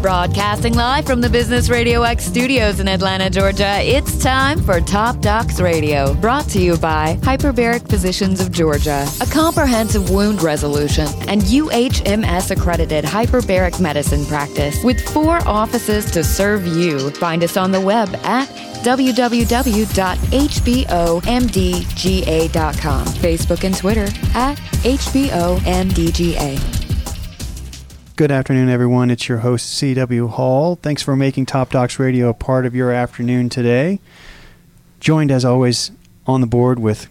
Broadcasting live from the Business Radio X studios in Atlanta, Georgia, it's time for Top Docs Radio, brought to you by Hyperbaric Physicians of Georgia, a comprehensive wound resolution and UHMS accredited hyperbaric medicine practice with four offices to serve you. Find us on the web at www.hbomdga.com, Facebook and Twitter at hbomdga. Good afternoon, everyone. It's your host, C.W. Hall. Thanks for making Top Docs Radio a part of your afternoon today. Joined, as always, on the board with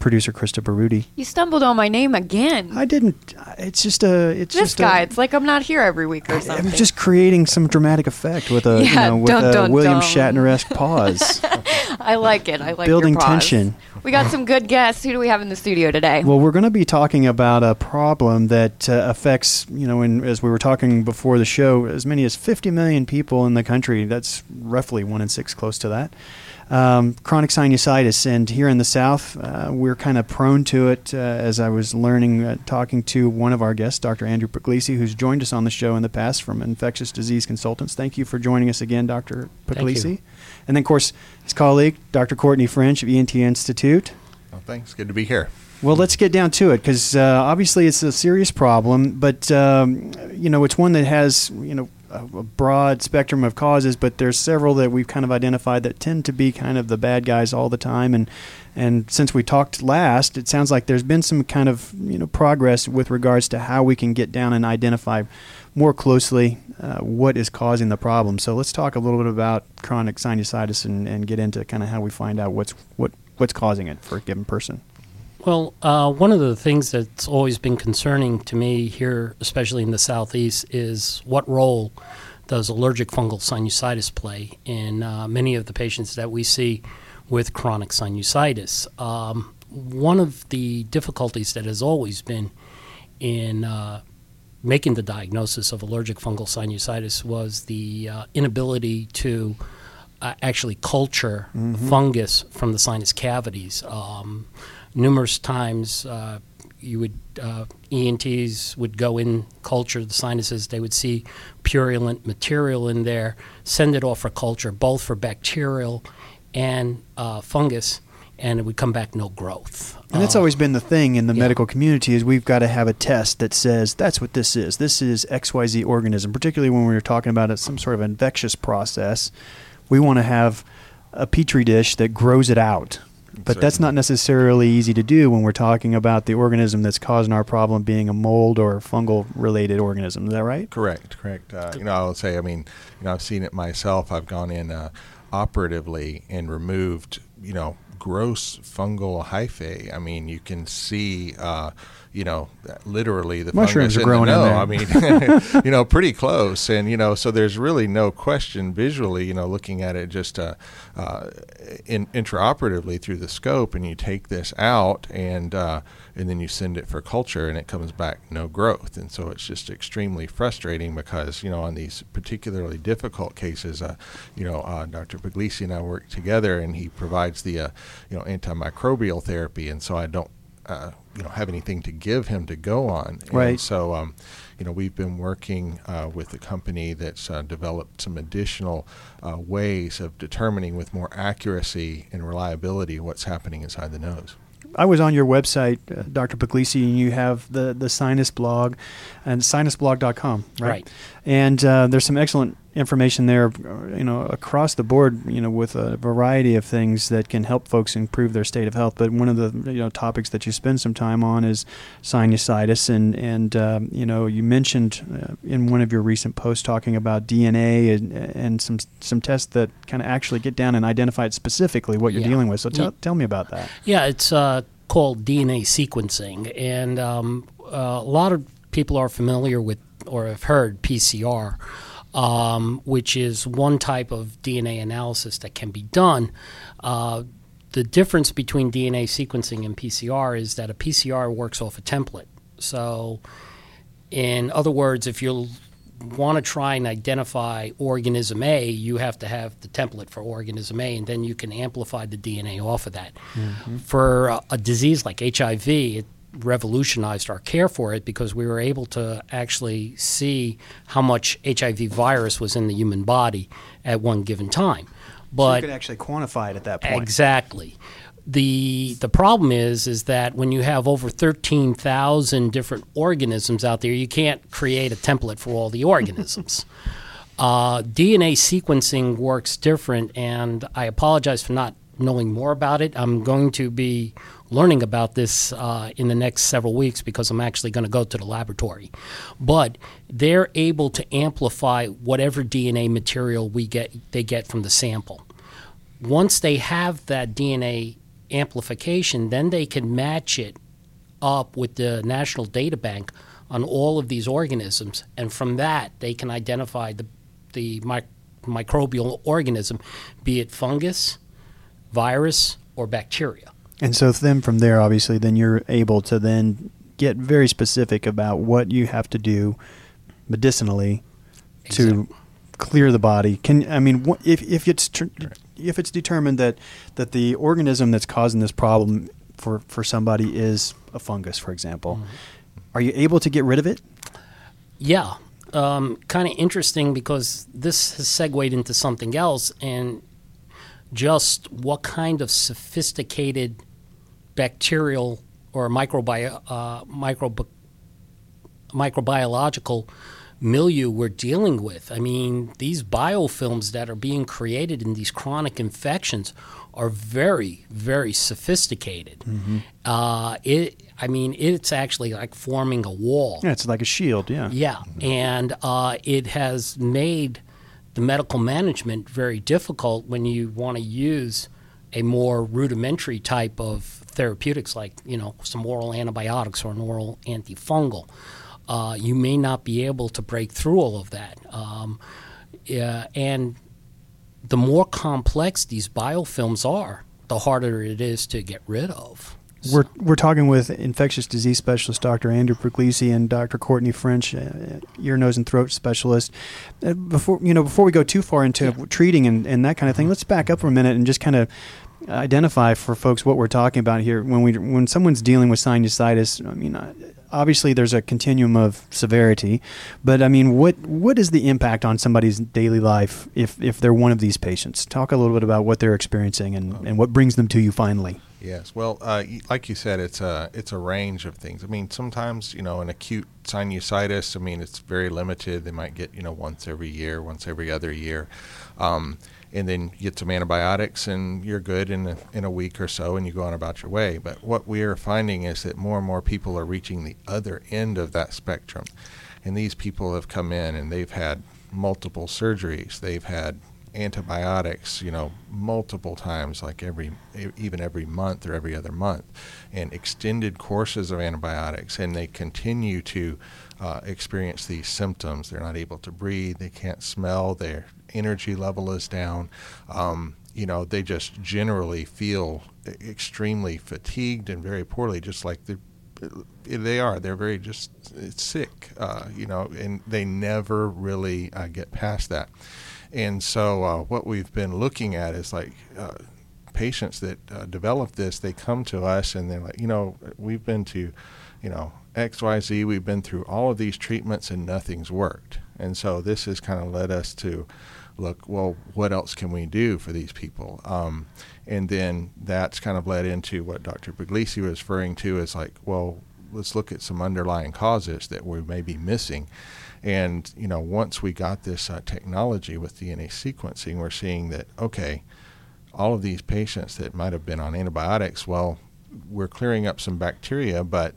producer Krista Baruti. You stumbled on my name again. I didn't. It's just a. It's this just guy. A, it's like I'm not here every week or something. I'm just creating some dramatic effect with a, Yeah, you know, with dun, a dun, William. Shatner-esque pause. I like it. I like Building tension. We got some good guests. Who do we have in the studio today? Well, we're going to be talking about a problem that uh, affects, you know, in, as we were talking before the show, as many as 50 million people in the country. That's roughly one in six, close to that. Um, chronic sinusitis, and here in the South, uh, we're kind of prone to it. Uh, as I was learning, uh, talking to one of our guests, Dr. Andrew Puglisi, who's joined us on the show in the past from Infectious Disease Consultants. Thank you for joining us again, Dr. Thank you. Puglisi. And then, of course, his colleague, Dr. Courtney French of ENT Institute. Well, thanks. Good to be here. Well, let's get down to it because uh, obviously it's a serious problem, but um, you know it's one that has you know a, broad spectrum of causes, but there's several that we've kind of identified that tend to be kind of the bad guys all the time. And and since we talked last, it sounds like there's been some kind of you know progress with regards to how we can get down and identify more closely uh, what is causing the problem. So let's talk a little bit about chronic sinusitis and, and get into kind of how we find out what's what what's causing it for a given person. Well, uh, one of the things that's always been concerning to me here, especially in the southeast, is what role does allergic fungal sinusitis play in uh, many of the patients that we see with chronic sinusitis. Um, one of the difficulties that has always been in uh, making the diagnosis of allergic fungal sinusitis was the uh, inability to uh, actually culture fungus from the sinus cavities. Um, numerous times, uh, you would uh, ENTs would go in, culture the sinuses. They would see purulent material in there, send it off for culture, both for bacterial and uh, fungus, and it would come back no growth. And that's always been the thing in the yeah. medical community is we've got to have a test that says that's what this is. This is XYZ organism, particularly when we're talking about some sort of infectious process. We want to have a petri dish that grows it out. But that's not necessarily easy to do when we're talking about the organism that's causing our problem being a mold or fungal related organism. Is that right? Correct, correct. Uh, you know, I'll say, I mean, you know, I've seen it myself. I've gone in uh, operatively and removed, you know, gross fungal hyphae. I mean, you can see, uh, you know, literally the Mushrooms fungus are growing in no. I mean, you know, pretty close, and you know, so there's really no question visually. You know, looking at it just uh, uh, in, intraoperatively through the scope, and you take this out, and uh, and then you send it for culture, and it comes back no growth, and so it's just extremely frustrating because you know on these particularly difficult cases, uh, you know, uh, Dr. Puglisi and I work together, and he provides the uh, you know antimicrobial therapy, and so I don't uh, you know have anything to give him to go on. And Right. So um, you know we've been working uh, with a company that's uh, developed some additional uh, ways of determining with more accuracy and reliability what's happening inside the nose. I was on your website, uh, Dr. Puglisi, and you have the, the sinus blog and sinusblog.com, right? Right. And uh, there's some excellent information there, you know, across the board, you know, with a variety of things that can help folks improve their state of health. But one of the, you know, topics that you spend some time on is sinusitis. And, and um, you know, you mentioned uh, in one of your recent posts talking about DNA and, and some, some tests that kind of actually get down and identify it specifically what you're Yeah. dealing with. So tell, Yeah. tell me about that. Yeah, it's uh, called DNA sequencing, and um, uh, a lot of people are familiar with or have heard PCR, um, which is one type of DNA analysis that can be done. Uh, the difference between DNA sequencing and PCR is that a PCR works off a template. So, in other words, if you want to try and identify organism A, you have to have the template for organism A, and then you can amplify the DNA off of that. For uh, a disease like HIV, it revolutionized our care for it because we were able to actually see how much HIV virus was in the human body at one given time. So you But could actually quantify it at that point. Exactly. The the problem is is that when you have over 13,000 different organisms out there, you can't create a template for all the organisms. uh, DNA sequencing works different, and I apologize for not knowing more about it. I'm going to be learning about this uh, in the next several weeks because I'm actually going to go to the laboratory. But they're able to amplify whatever DNA material we get they get from the sample once they have that DNA amplification, then they can match it up with the National Data Bank on all of these organisms, and from that they can identify the the mic- microbial organism, be it fungus, virus, or bacteria. And so then from there, obviously, then you're able to then get very specific about what you have to do medicinally to clear the body. Can I mean if if it's tr- if it's determined that that the organism that's causing this problem for for somebody is a fungus, for example, are you able to get rid of it? Yeah, um, kind of interesting because this has segued into something else, and just what kind of sophisticated bacterial or microbi- uh, microbi- microbiological milieu we're dealing with. I mean, these biofilms that are being created in these chronic infections are very, very sophisticated. Uh, it, I mean, it's actually like forming a wall. Yeah, it's like a shield. Yeah. Yeah, and uh, it has made the medical management very difficult when you want to use a more rudimentary type of therapeutics, like you know some oral antibiotics or an oral antifungal. Uh, you may not be able to break through all of that, um, yeah, and the more complex these biofilms are, the harder it is to get rid of. We're, we're talking with infectious disease specialist Dr. Andrew Puglisi and Dr. Courtney French, uh, ear, nose, and throat specialist. Uh, before you know, before we go too far into treating and, and that kind of thing, let's back up for a minute and just kind of identify for folks what we're talking about here. When we when someone's dealing with sinusitis, I mean, uh, obviously there's a continuum of severity, but I mean, what what is the impact on somebody's daily life if if they're one of these patients? Talk a little bit about what they're experiencing and, and what brings them to you finally. Yes. Well, uh, like you said, it's a it's a range of things. I mean, sometimes you know, an acute sinusitis. I mean, it's very limited. They might get you know once every year, once every other year, um, and then you get some antibiotics, and you're good in a, in a week or so, and you go on about your way. But what we are finding is that more and more people are reaching the other end of that spectrum, and these people have come in and they've had multiple surgeries. They've had antibiotics, you know, multiple times, like every, even every month or every other month, and extended courses of antibiotics, and they continue to uh, experience these symptoms. They're not able to breathe, they can't smell, their energy level is down. Um, you know, they just generally feel extremely fatigued and very poorly, just like the they are. They're very just sick, uh, you know, and they never really uh, get past that. And so, uh, what we've been looking at is like uh, patients that uh, develop this. They come to us and they're like, you know, we've been to, you know, X, Y, Z. We've been through all of these treatments and nothing's worked. And so this has kind of led us to look, well, what else can we do for these people? Um, and then that's kind of led into what Dr. Puglisi was referring to as like, well, let's look at some underlying causes that we may be missing. And, you know, once we got this uh, technology with DNA sequencing, we're seeing that, okay, all of these patients that might have been on antibiotics, well, we're clearing up some bacteria, but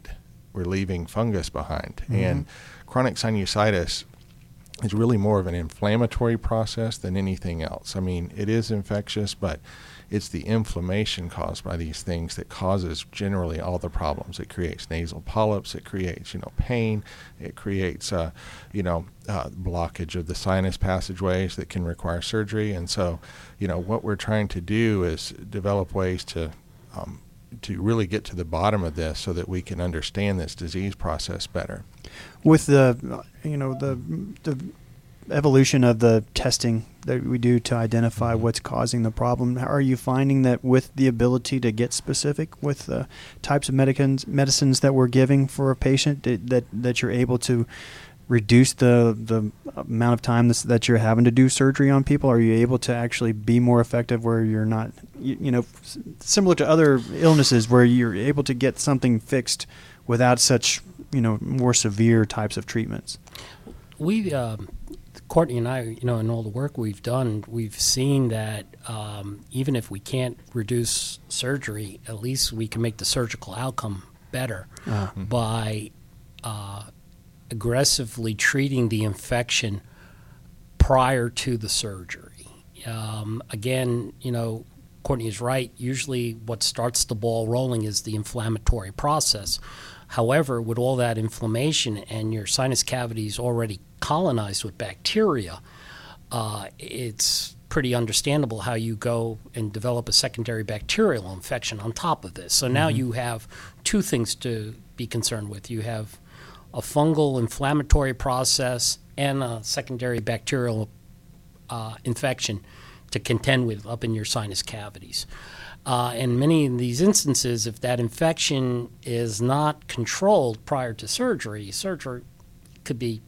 we're leaving fungus behind. And chronic sinusitis is really more of an inflammatory process than anything else. I mean, it is infectious, but it's the inflammation caused by these things that causes generally all the problems. It creates nasal polyps. It creates, you know, pain. It creates, uh, you know, uh, blockage of the sinus passageways that can require surgery. And so, you know, what we're trying to do is develop ways to um, to really get to the bottom of this, so that we can understand this disease process better. with the you know the the evolution of the testing that we do to identify mm-hmm. what's causing the problem. Are you finding that with the ability to get specific with the types of medicines medicines that we're giving for a patient that that, that you're able to reduce the the amount of time this, that you're having to do surgery on people? Are you able to actually be more effective where you're not, you, you know, similar to other illnesses where you're able to get something fixed without such, you know, more severe types of treatments? We, um, Courtney and I, you know, in all the work we've done, we've seen that um, even if we can't reduce surgery, at least we can make the surgical outcome better Uh, by uh, aggressively treating the infection prior to the surgery. Um, again, you know, Courtney is right. Usually, what starts the ball rolling is the inflammatory process. However, with all that inflammation and your sinus cavity is already colonized with bacteria, uh, it's pretty understandable how you go and develop a secondary bacterial infection on top of this. So now you have two things to be concerned with. You have a fungal inflammatory process and a secondary bacterial uh, infection to contend with up in your sinus cavities. Uh, in many of these instances, if that infection is not controlled prior to surgery, surgery could be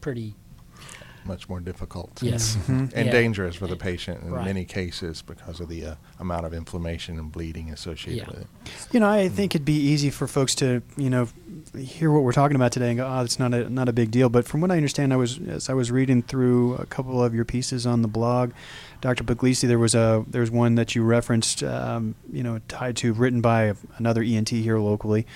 pretty Much more difficult. yes. And Yeah. dangerous for the patient in Right. many cases because of the uh, amount of inflammation and bleeding associated Yeah. with it. You know, I think it'd be easy for folks to, you know, hear what we're talking about today and go, "Oh, it's not a not a big deal." But from what I understand, I was as I was reading through a couple of your pieces on the blog, Dr. Puglisi, there was a there was one that you referenced, um, you know, tied to written by another ENT here locally,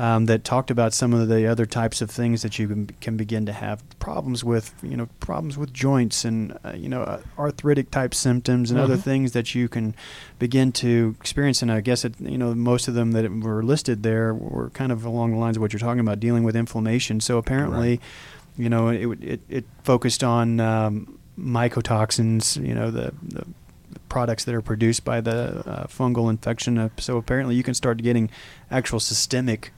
um, that talked about some of the other types of things that you can, can begin to have problems with, you know, problems with joints and uh, you know uh, arthritic type symptoms and other Mhm. things that you can begin to experience. And I guess it, you know most of them that were listed there were kind of along the lines of what you're talking about, dealing with inflammation. So apparently, Right. you know, it it, it focused on um, mycotoxins. You know, the, the products that are produced by the uh, fungal infection. Uh, so apparently, you can start getting actual systemic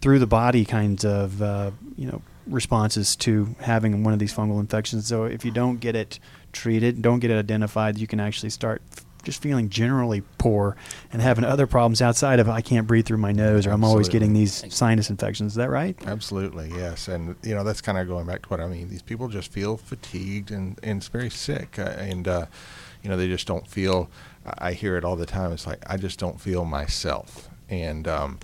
through the body kinds of uh, you know responses to having one of these fungal infections. So if you don't get it treated, don't get it identified, you can actually start f- just feeling generally poor and having other problems outside of I can't breathe through my nose or I'm always getting these sinus infections. Is that right? Absolutely, yes, and you know that's kind of going back to what I mean. These people just feel fatigued and and it's very sick, uh, and uh, you know they just don't feel. I I hear it all the time. It's like I just don't feel myself, and um,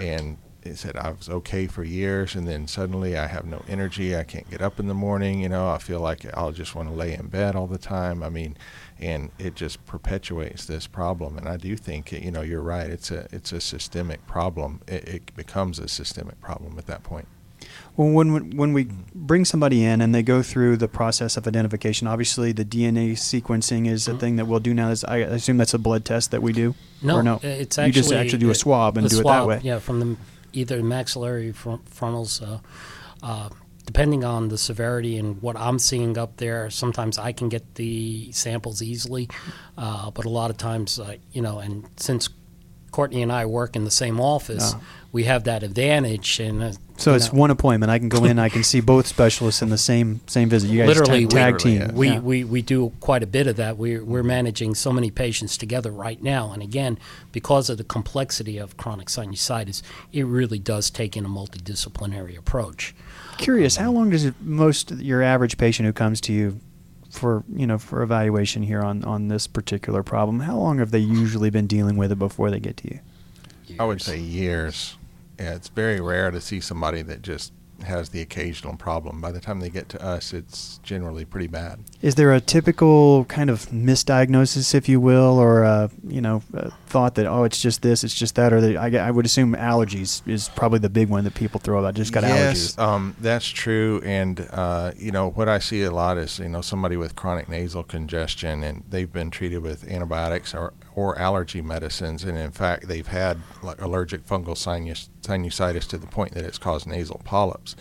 and it said I was okay for years, and then suddenly I have no energy. I can't get up in the morning. You know, I feel like I'll just want to lay in bed all the time. I mean, and it just perpetuates this problem. And I do think you know you're right. It's a it's a systemic problem. It, it becomes a systemic problem at that point. Well, when when- when we bring somebody in and they go through the process of identification, obviously the DNA sequencing is a Mhm. thing that we'll do now. Is I assume that's a blood test that we do. No, or no, it's you just actually do a swab and a do it that way. Yeah, from the either maxillary fron- frontals. Uh, uh, depending on the severity and what I'm seeing up there, sometimes I can get the samples easily, uh, but a lot of times, uh, you know, and since Courtney and I work in the same office. We have that advantage. And uh, So it's know, one appointment. I can go in. I can see both specialists in the same same visit. You guys Literally, tag, tag literally, team. yeah. We, Yeah. we, we do quite a bit of that. We're, we're managing so many patients together right now. And again, because of the complexity of chronic sinusitis, it really does take in a multidisciplinary approach. Curious, how long does it, most your average patient who comes to you for you know for evaluation here on on this particular problem? How long have they usually been dealing with it before they get to you? I would say years. Yeah, it's very rare to see somebody that just has the occasional problem. By the time they get to us, it's generally pretty bad. Is there a typical kind of misdiagnosis, if you will, or a, you know a thought that oh it's just this, it's just that, or that I, I would assume allergies is probably the big one that people throw about. Just got yes, allergies. um, that's true. And uh, you know what I see a lot is you know somebody with chronic nasal congestion, and they've been treated with antibiotics or, or allergy medicines, and in fact they've had like allergic fungal sinus, sinusitis to the point that it's caused nasal polyps.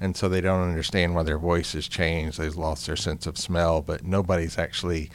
And so they don't understand why their voice has changed. They've lost their sense of smell, but nobody's actually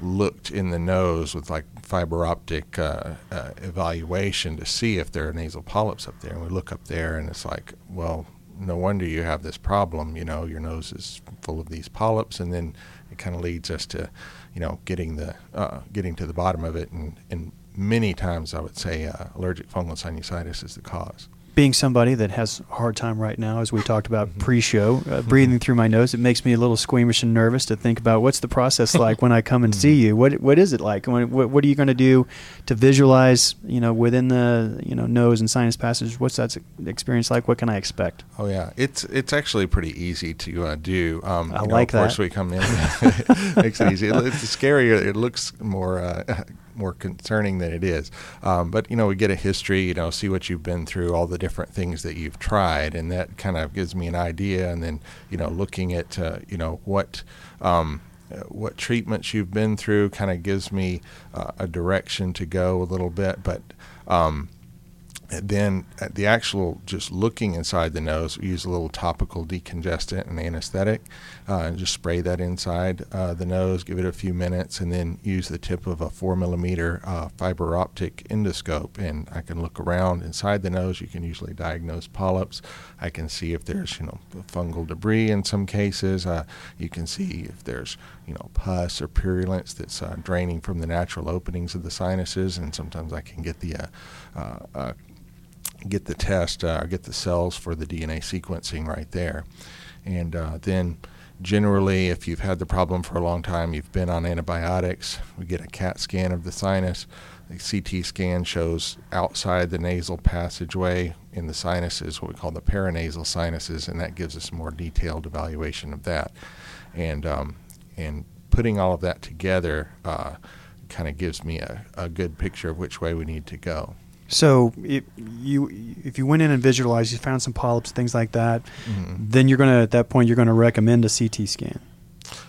looked in the nose with like fiber optic uh, uh, evaluation to see if there are nasal polyps up there. And we look up there, and it's like, well, no wonder you have this problem. You know, your nose is full of these polyps, and then it kind of leads us to, you know, getting the uh, getting to the bottom of it. And, and many times, I would say uh, allergic fungal sinusitis is the cause being somebody that has a hard time right now, as we talked about Mm-hmm. pre-show, uh, breathing through my nose, it makes me a little squeamish and nervous to think about what's the process like when I come and see you. What what is it like? When, what, what are you going to do to visualize? You know, within the you know nose and sinus passage. What's that experience like? What can I expect? Oh yeah, it's it's actually pretty easy to uh, do. Um, I you know, like of course we come in, makes it easy. It- It's scarier. It looks more uh, more concerning than it is. Um, but you know, we get a history. You know, see what you've been through, all the different things that you've tried, and that kind of gives me an idea. And then you know, looking at uh, you know what. Um, uh, what treatments you've been through kind of gives me uh, a direction to go a little bit, but um, then at the actual just looking inside the nose, we use a little topical decongestant and anesthetic, uh, and just spray that inside uh, the nose, give it a few minutes, and then use the tip of a four millimeter uh, fiber optic endoscope. And I can look around inside the nose. You can usually diagnose polyps. I can see if there's you know fungal debris in some cases. Uh, you can see if there's you know pus or purulence that's uh, draining from the natural openings of the sinuses, and sometimes I can get the uh, get the test, uh, get the cells for the DNA sequencing right there. And uh, then generally, if you've had the problem for a long time, you've been on antibiotics, we get a CAT scan of the sinus. The CT scan shows outside the nasal passageway in the sinuses, what we call the paranasal sinuses, and that gives us a more detailed evaluation of that. And, um, and putting all of that together uh, kind of gives me a, a good picture of which way we need to go. So if you if you went in and visualized, you found some polyps, things like that, Mhm. then you're gonna at that point you're gonna recommend a CT scan.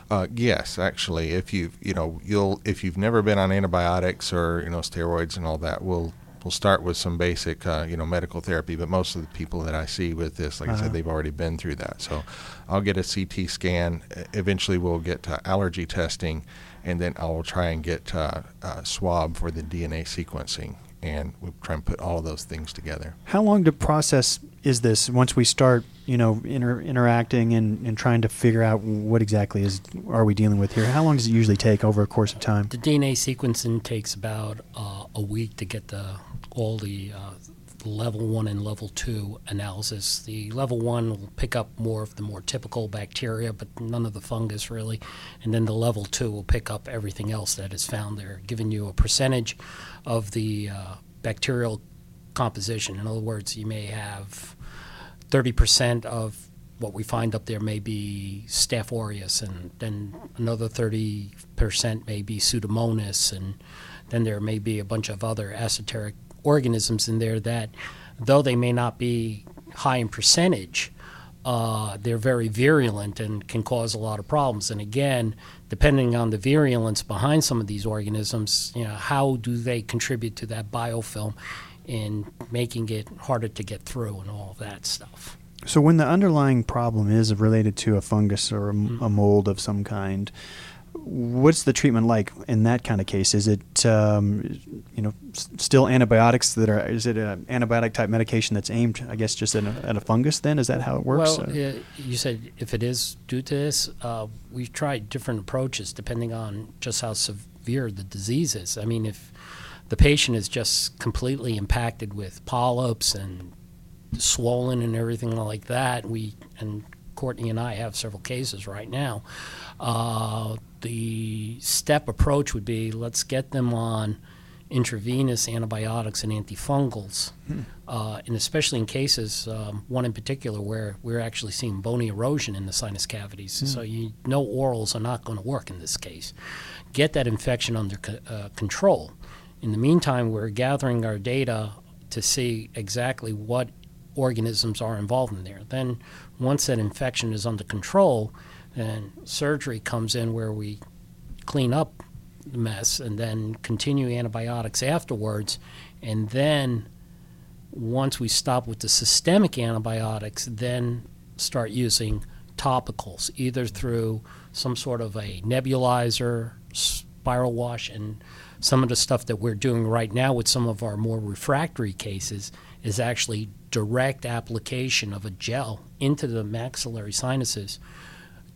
Uh, yes, actually, if you've you know you'll if you've never been on antibiotics or you know steroids and all that, we'll we'll start with some basic uh, you know medical therapy. But most of the people that I see with this, like I Uh-huh. said, they've already been through that. So I'll get a CT scan. Eventually, we'll get uh, allergy testing, and then I will try and get uh, uh, swab for the DNA sequencing, and we'll try and put all of those things together. How long to process is this once we start, you know, inter- interacting and, and trying to figure out what exactly is are we dealing with here? How long does it usually take over a course of time? The DNA sequencing takes about uh, a week to get the all the uh, level one and level two analysis. The level one will pick up more of the more typical bacteria, but none of the fungus really. And then the level two will pick up everything else that is found there, giving you a percentage of the uh, bacterial composition. In other words, you may have 30% of what we find up there may be Staph aureus, and then another 30% may be Pseudomonas, and then there may be a bunch of other esoteric organisms in there that, though they may not be high in percentage, uh, they're very virulent and can cause a lot of problems. And again, depending on the virulence behind some of these organisms, you know, how do they contribute to that biofilm in making it harder to get through and all of that stuff? So when the underlying problem is related to a fungus or a, Mm-hmm. a mold of some kind, what's the treatment like in that kind of case? Is it um, you know still antibiotics that are? Is it an antibiotic type medication that's aimed, I guess, just at a, at a fungus? Then is that how it works? Well, Uh, you said if it is due to this, uh, we've tried different approaches depending on just how severe the disease is. I mean, if the patient is just completely impacted with polyps and swollen and everything like that, we and Courtney and I have several cases right now. Uh, the step approach would be let's get them on intravenous antibiotics and antifungals, uh, and especially in cases, um, one in particular where we're actually seeing bony erosion in the sinus cavities. So you know orals are not going to work in this case. Get that infection under co- uh, control. In the meantime, we're gathering our data to see exactly what organisms are involved in there. Then, once that infection is under control, then surgery comes in where we clean up the mess and then continue antibiotics afterwards. And then, once we stop with the systemic antibiotics, then start using topicals, either through some sort of a nebulizer, spiral wash, and some of the stuff that we're doing right now with some of our more refractory cases is actually direct application of a gel into the maxillary sinuses,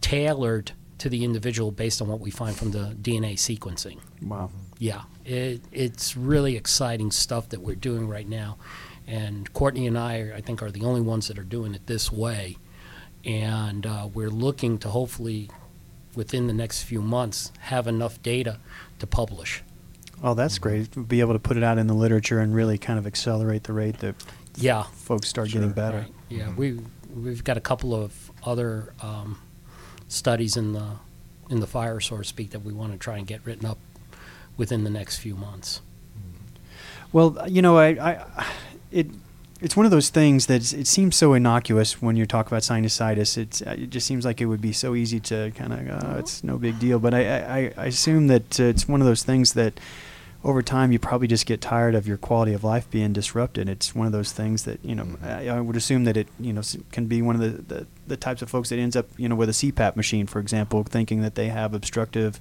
tailored to the individual based on what we find from the DNA sequencing. Wow. Yeah, it, it's really exciting stuff that we're doing right now. And Courtney and I, I think, are the only ones that are doing it this way. And uh, we're looking to hopefully, within the next few months, have enough data to publish. Oh, that's great. Be able to put it out in the literature and really kind of accelerate the rate that Yeah, folks start getting better. Right. Yeah, we we've got a couple of other um, studies in the in the fire, so to speak, that we want to try and get written up within the next few months. Well, you know, I, I it it's one of those things that it seems so innocuous when you talk about sinusitis. It's, it just seems like it would be so easy to kind of, uh, it's no big deal. But I, I, I assume that uh, it's one of those things that over time you probably just get tired of your quality of life being disrupted. It's one of those things that you know Mhm. I, I would assume that it you know can be one of the, the the types of folks that ends up you know with a CPAP machine, for example, thinking that they have obstructive.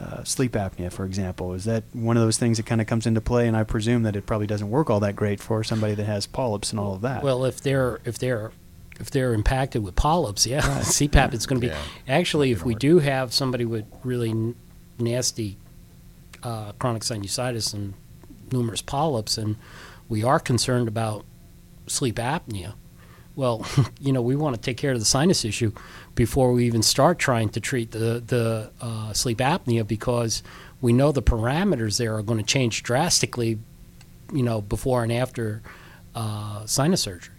Uh, sleep apnea, for example, is that one of those things that kind of comes into play? And I presume that it probably doesn't work all that great for somebody that has polyps and all of that. Well, if they're if they're if they're impacted with polyps, yeah, CPAP is going to be. Yeah. Actually, if we work. do have somebody with really n- nasty uh, chronic sinusitis and numerous polyps, and we are concerned about sleep apnea, well, you know, we want to take care of the sinus issue before we even start trying to treat the the uh, sleep apnea because we know the parameters there are going to change drastically, you know, before and after uh, sinus surgery.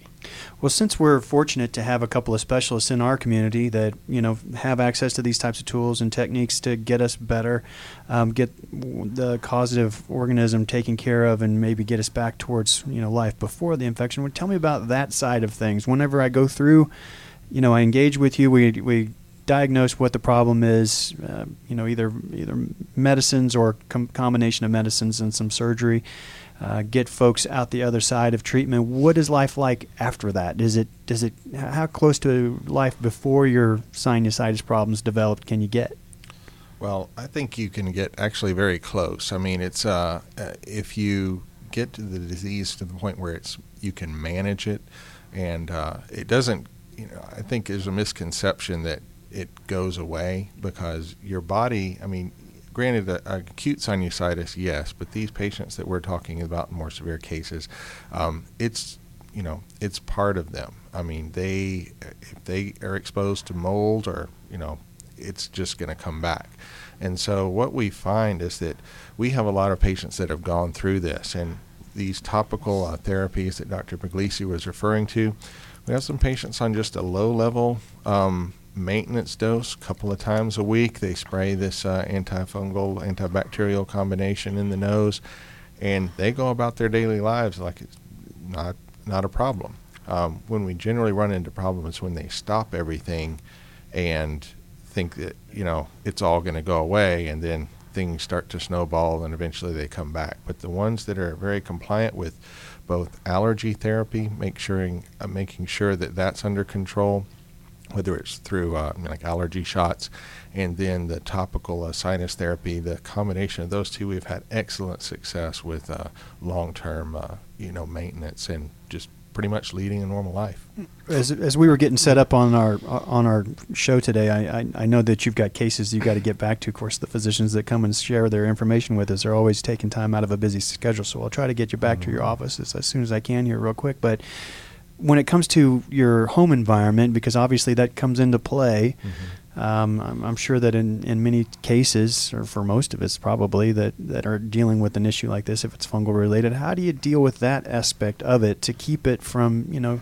Well, since we're fortunate to have a couple of specialists in our community that you know have access to these types of tools and techniques to get us better, um, get the causative organism taken care of, and maybe get us back towards you know life before the infection. Well, tell me about that side of things. Whenever I go through, you know, I engage with you. We we diagnose what the problem is. Uh, you know, either either medicines or com- combination of medicines and some surgery uh, get folks out the other side of treatment. What is life like after that? Is it does it how close to life before your sinusitis problems developed can you get? Well, I think you can get actually very close. I mean, it's uh, uh, if you get to the disease to the point where it's you can manage it, and uh, it doesn't. You know, I think there's a misconception that it goes away because your body. I mean, granted, acute sinusitis, yes, but these patients that we're talking about more severe cases, um, it's you know, it's part of them. I mean, they if they are exposed to mold or you know, it's just going to come back. And so what we find is that we have a lot of patients that have gone through this and these topical uh, therapies that Dr. Puglisi was referring to. We have some patients on just a low level um, maintenance dose, a couple of times a week. They spray this uh, antifungal, antibacterial combination in the nose, and they go about their daily lives like it's not not a problem. Um, when we generally run into problems when they stop everything and think that you know it's all going to go away, and then things start to snowball, and eventually they come back. But the ones that are very compliant with both allergy therapy, make sure uh, making sure that that's under control, whether it's through uh, like allergy shots, and then the topical uh, sinus therapy, the combination of those two, we've had excellent success with uh, long-term, uh, you know, maintenance and just pretty much leading a normal life. As, as we were getting set up on our on our show today, I, I, I know that you've got cases you've got to get back to. Of course, the physicians that come and share their information with us are always taking time out of a busy schedule. So I'll try to get you back to your office as, as soon as I can here, real quick. But when it comes to your home environment, because obviously that comes into play, um, I'm, I'm sure that in, in many cases, or for most of us probably, that, that are dealing with an issue like this, if it's fungal related, how do you deal with that aspect of it to keep it from, you know,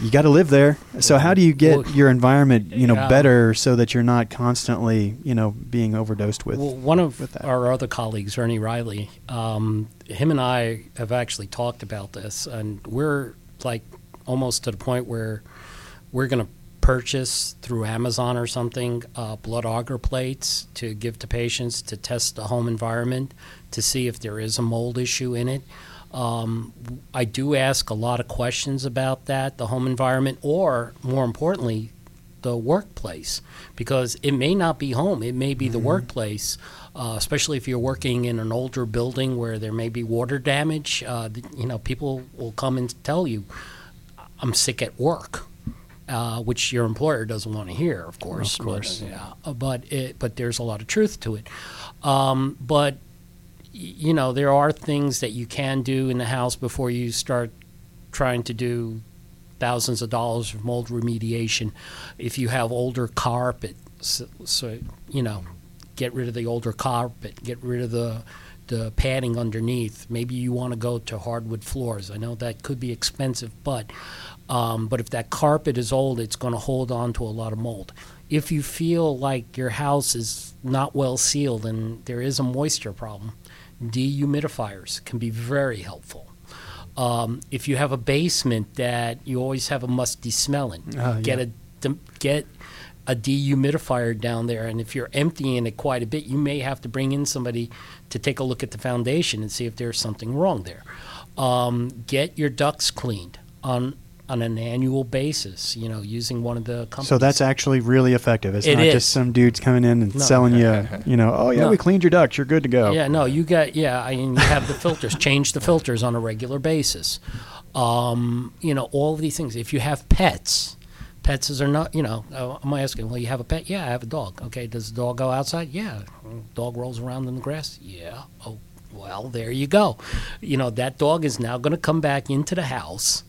you got to live there. So how do you get Well, your environment, you know, yeah. better so that you're not constantly, you know, being overdosed with? well, one of our other colleagues, Ernie Riley, um, him and I have actually talked about this, and we're like almost to the point where we're going to purchase through Amazon or something uh, blood agar plates to give to patients to test the home environment to see if there is a mold issue in it. Um, I do ask a lot of questions about that, the home environment, or more importantly, the workplace, because it may not be home, it may be the workplace. Uh, especially if you're working in an older building where there may be water damage, uh, you know, people will come and tell you, I'm sick at work, uh, which your employer doesn't want to hear, of course. Of course. But, yeah, uh, but it, but there's a lot of truth to it. Um, but you know, there are things that you can do in the house before you start trying to do thousands of dollars of mold remediation. If you have older carpet, so, so you know, get rid of the older carpet, get rid of the the padding underneath. Maybe you want to go to hardwood floors. I know that could be expensive, but um, but if that carpet is old, it's going to hold on to a lot of mold. If you feel like your house is not well sealed and there is a moisture problem, dehumidifiers can be very helpful. Um, if you have a basement that you always have a musty smell in, Ah, get yeah. a get a dehumidifier down there. And if you're emptying it quite a bit, you may have to bring in somebody to take a look at the foundation and see if there's something wrong there. Um, get your ducts cleaned on on an annual basis. You know, using one of the companies. So that's actually really effective. It's It not is. just some dudes coming in and No. selling you, you know, oh yeah, No. we cleaned your ducts, you're good to go. Yeah, no, you got yeah, I mean, you have the filters. Change the filters on a regular basis. Um, you know, all of these things. If you have pets, pets is are not. You know, uh, I'm asking. Well, you have a pet? Yeah, I have a dog. Okay, does the dog go outside? Yeah. Dog rolls around in the grass? Yeah. Oh, well, there you go. You know, that dog is now going to come back into the house,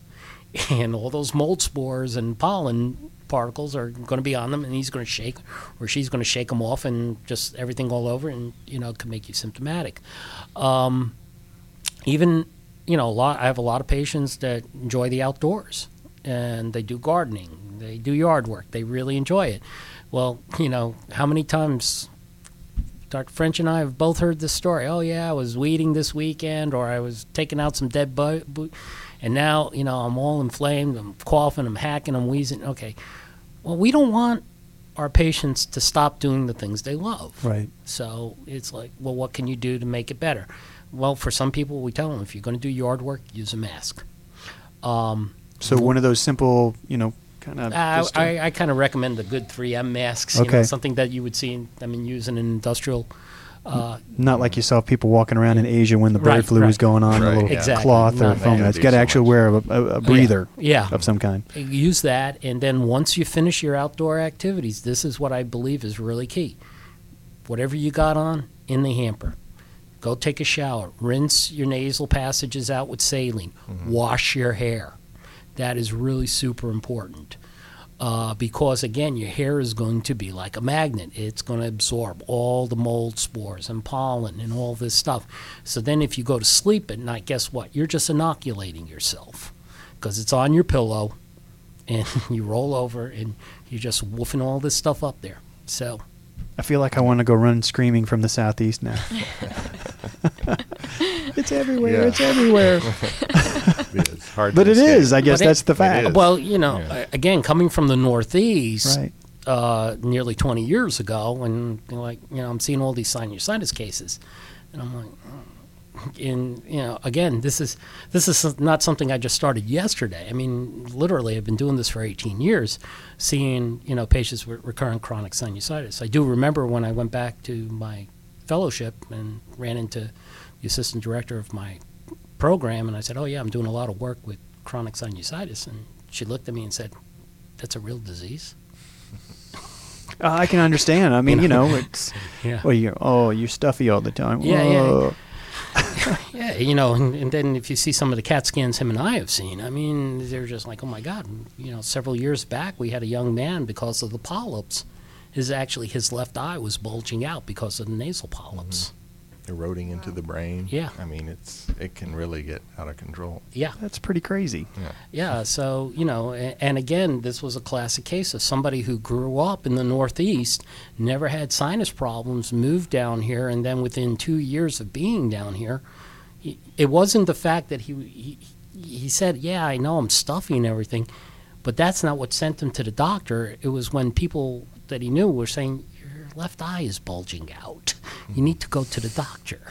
and all those mold spores and pollen particles are going to be on them, and he's going to shake, or she's going to shake them off, and just everything all over, and you know, can make you symptomatic. Um, even, you know, a lot. I have a lot of patients that enjoy the outdoors, and they do gardening, they do yard work, they really enjoy it. Well, you know, how many times Dr. French and I have both heard this story. Oh yeah, I was weeding this weekend, or I was taking out some dead bu- bu- and now you know I'm all inflamed. I'm coughing. I'm hacking. I'm wheezing. Okay, well we don't want our patients to stop doing the things they love. Right. So it's like, well, what can you do to make it better? Well, for some people, we tell them if you're going to do yard work, use a mask. Um, So one of those simple, you know, kind of. Uh, uh, I, I, I kind of recommend the good 3M masks. You know, Okay. something that you would see, in, I mean, use in an industrial. Uh, not like you saw people walking around in Asia when the bird Right, flu was going on, Right, a little. Exactly. cloth or Not foam. bad. It's got to So actually much. wear a, a, a breather yeah. of some kind. Uh, use that and then once you finish your outdoor activities this is what i believe is really key whatever you got on in the hamper go take a shower rinse your nasal passages out with saline mm-hmm. wash your hair that is really super important uh, because again your hair is going to be like a magnet it's going to absorb all the mold spores and pollen and all this stuff so then if you go to sleep at night guess what you're just inoculating yourself because it's on your pillow and you roll over and you're just woofing all this stuff up there. So I feel like I want to go run screaming from the southeast now. it's everywhere. Yeah. It's everywhere. It's hard but to it escape. is. I guess But it- that's the fact. well, you know, Yeah. again, coming from the Northeast, Right. uh, nearly 20 years ago, and like you know, I'm seeing all these sinusitis cases, and I'm like, oh. and you know, again, this is this is not something I just started yesterday. I mean, literally, I've been doing this for 18 years, seeing you know patients with recurrent chronic sinusitis. I do remember when I went back to my fellowship and ran into the assistant director of my program, and I said, "Oh yeah, I'm doing a lot of work with chronic sinusitis," and she looked at me and said, "That's a real disease." Uh, I can understand. I mean, you know, it's Yeah. well, you're oh, you're stuffy all the time. Yeah, yeah. Whoa. Yeah, you know, and, and then if you see some of the CAT scans him and I have seen, I mean, they're just like, oh my God. You know, several years back, we had a young man because of the polyps. His actually his left eye was bulging out because of the nasal polyps. Eroding into the brain. Yeah. I mean, it's it can really get out of control. Yeah, That's pretty crazy. Yeah. yeah. So you know, a- and again, this was a classic case of somebody who grew up in the Northeast, never had sinus problems, moved down here, and then within two years of being down here, he, it wasn't the fact that he, he he said, "Yeah, I know I'm stuffy and everything," but that's not what sent him to the doctor. It was when people that he knew were saying, "Your left eye is bulging out. You need to go to the doctor."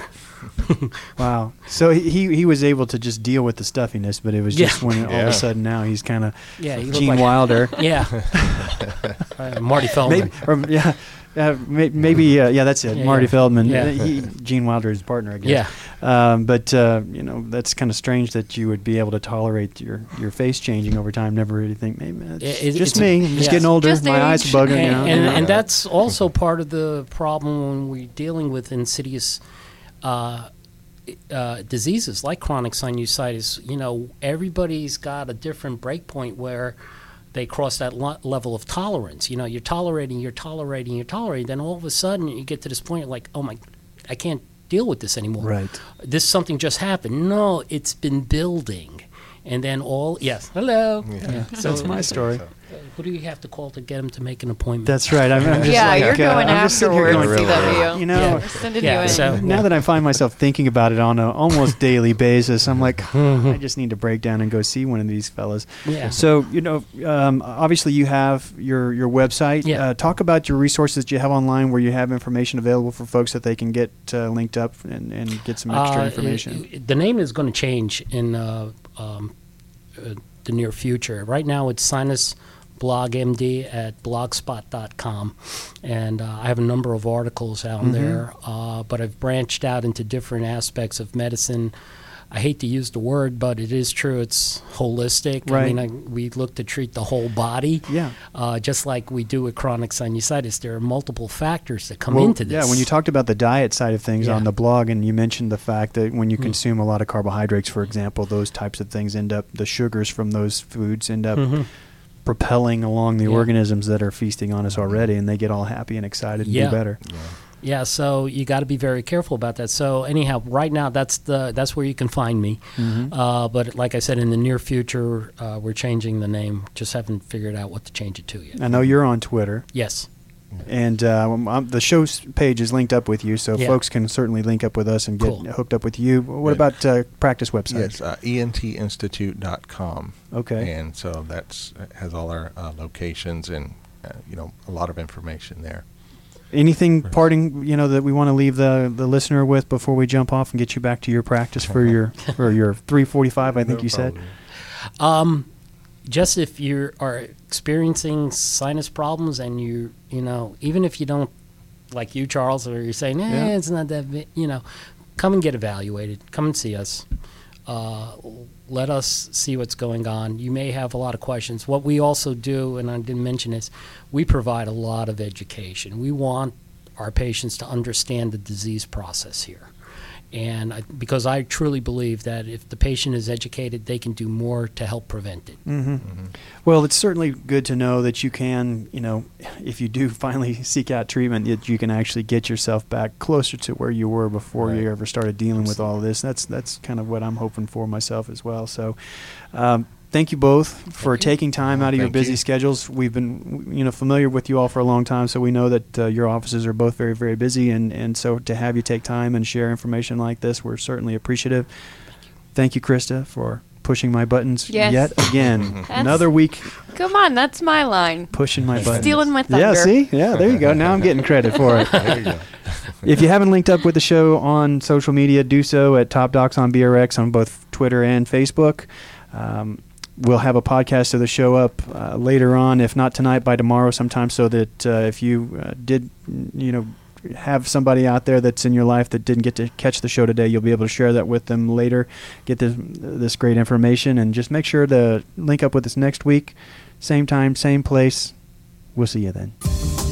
Wow. So he he- he was able to just deal with the stuffiness, but it was Yeah. just when all of a sudden now he's kind of Yeah, Gene like Wilder. yeah, Uh, Marty Feldman. Maybe, or, yeah. Uh, may, maybe, uh, yeah, that's it. Yeah, Marty yeah. Feldman. Yeah. He, Gene Wilder is partner, I guess. Yeah. Um, but uh, you know, that's kind of strange that you would be able to tolerate your, your face changing over time. Never really think, maybe it's It- it- just it's- me. I'm just yes. getting older. Just My eyes age. are bugging. and, you know? and, Yeah. and that's also part of the problem when we're dealing with insidious uh, uh, diseases like chronic sinusitis. You know, everybody's got a different breakpoint where they cross that lo- level of tolerance. You know, you're tolerating, you're tolerating, you're tolerating. Then all of a sudden, you get to this point like, oh my, I can't deal with this anymore. right. This something just happened. No, it's been building. And then all yes, hello. Yeah. So That's my story. Who do you have to call to get him to make an appointment? That's right. I'm, I'm just yeah, like, you're uh, going I'm just sitting here afterwards, going, CW. You know, Yeah. Yeah, you so- now that I find myself thinking about it on an almost daily basis, I'm like, I just need to break down and go see one of these fellas. yeah. So you know, um, obviously you have your your website. Yeah. Uh, talk about your resources that you have online, where you have information available for folks that they can get uh, linked up and, and get some extra Uh, information. it- it- the name is going to change in uh, um, uh, the near future. Right now, it's Sinus Blog MD at blogspot.com, and uh, I have a number of articles out Mhm. there. Uh, but I've branched out into different aspects of medicine. I hate to use the word, but it is true. It's holistic. Right. I mean, I, we look to treat the whole body. yeah. Uh, just like we do with chronic sinusitis, there are multiple factors that come Well, into this. Yeah, when you talked about the diet side of things Yeah. on the blog, and you mentioned the fact that when you Mm. consume a lot of carbohydrates, for example, those types of things end up the sugars from those foods end up Mhm. Propelling along the Yeah. organisms that are feasting on us already, and they get all happy and excited and Yeah. do better. Yeah, so you got to be very careful about that. So anyhow, right now that's the that's where you can find me. Mhm. Uh, but like I said, in the near future, uh, we're changing the name. Just haven't figured out what to change it to yet. I know you're on Twitter. Yes. And uh, um, um, the show's page is linked up with you, so Yeah. folks can certainly link up with us and get Cool. hooked up with you. What Yeah. about uh, practice website? Yes, uh, entinstitute.com. Okay. And so that's has all our uh, locations and uh, you know a lot of information there. Anything parting, you know, that we want to leave the, the listener with before we jump off and get you back to your practice for your for your 345? I think No you said. Um, just if you are experiencing sinus problems and you you know even if you don't like you Charles or you're saying eh, Yeah. it's not that big, you know come and get evaluated. Come and see us. Uh, let us see what's going on. You may have a lot of questions. What we also do and I didn't mention this we provide a lot of education. We want our patients to understand the disease process here and I, because I truly believe that if the patient is educated, they can do more to help prevent it. hmm Mm-hmm. Well, it's certainly good to know that you can, you know, if you do finally seek out treatment, that you can actually get yourself back closer to where you were before you ever started dealing with all of this. That's that's kind of what I'm hoping for myself as well. So, um, thank you both for you. taking time out of your busy you. schedules. We've been, you know, familiar with you all for a long time, so we know that uh, your offices are both very, very busy, and and so to have you take time and share information like this, we're certainly appreciative. Thank you, Krista, for pushing my buttons Yes. yet again. Another week Come on, that's my line. pushing my buttons. Stealing my thunder. Yeah, see? Yeah, there you go. Now I'm getting credit for it. There you go. if you haven't linked up with the show on social media, do so at Top Docs on BRX on both Twitter and Facebook. Um, we'll have a podcast of the show up uh, later on, if not tonight, by tomorrow sometime, so that uh, if you uh, did, you know, have somebody out there that's in your life that didn't get to catch the show today, you'll be able to share that with them later. Get this this great information, and just make sure to link up with us next week, same time, same place. We'll see you then.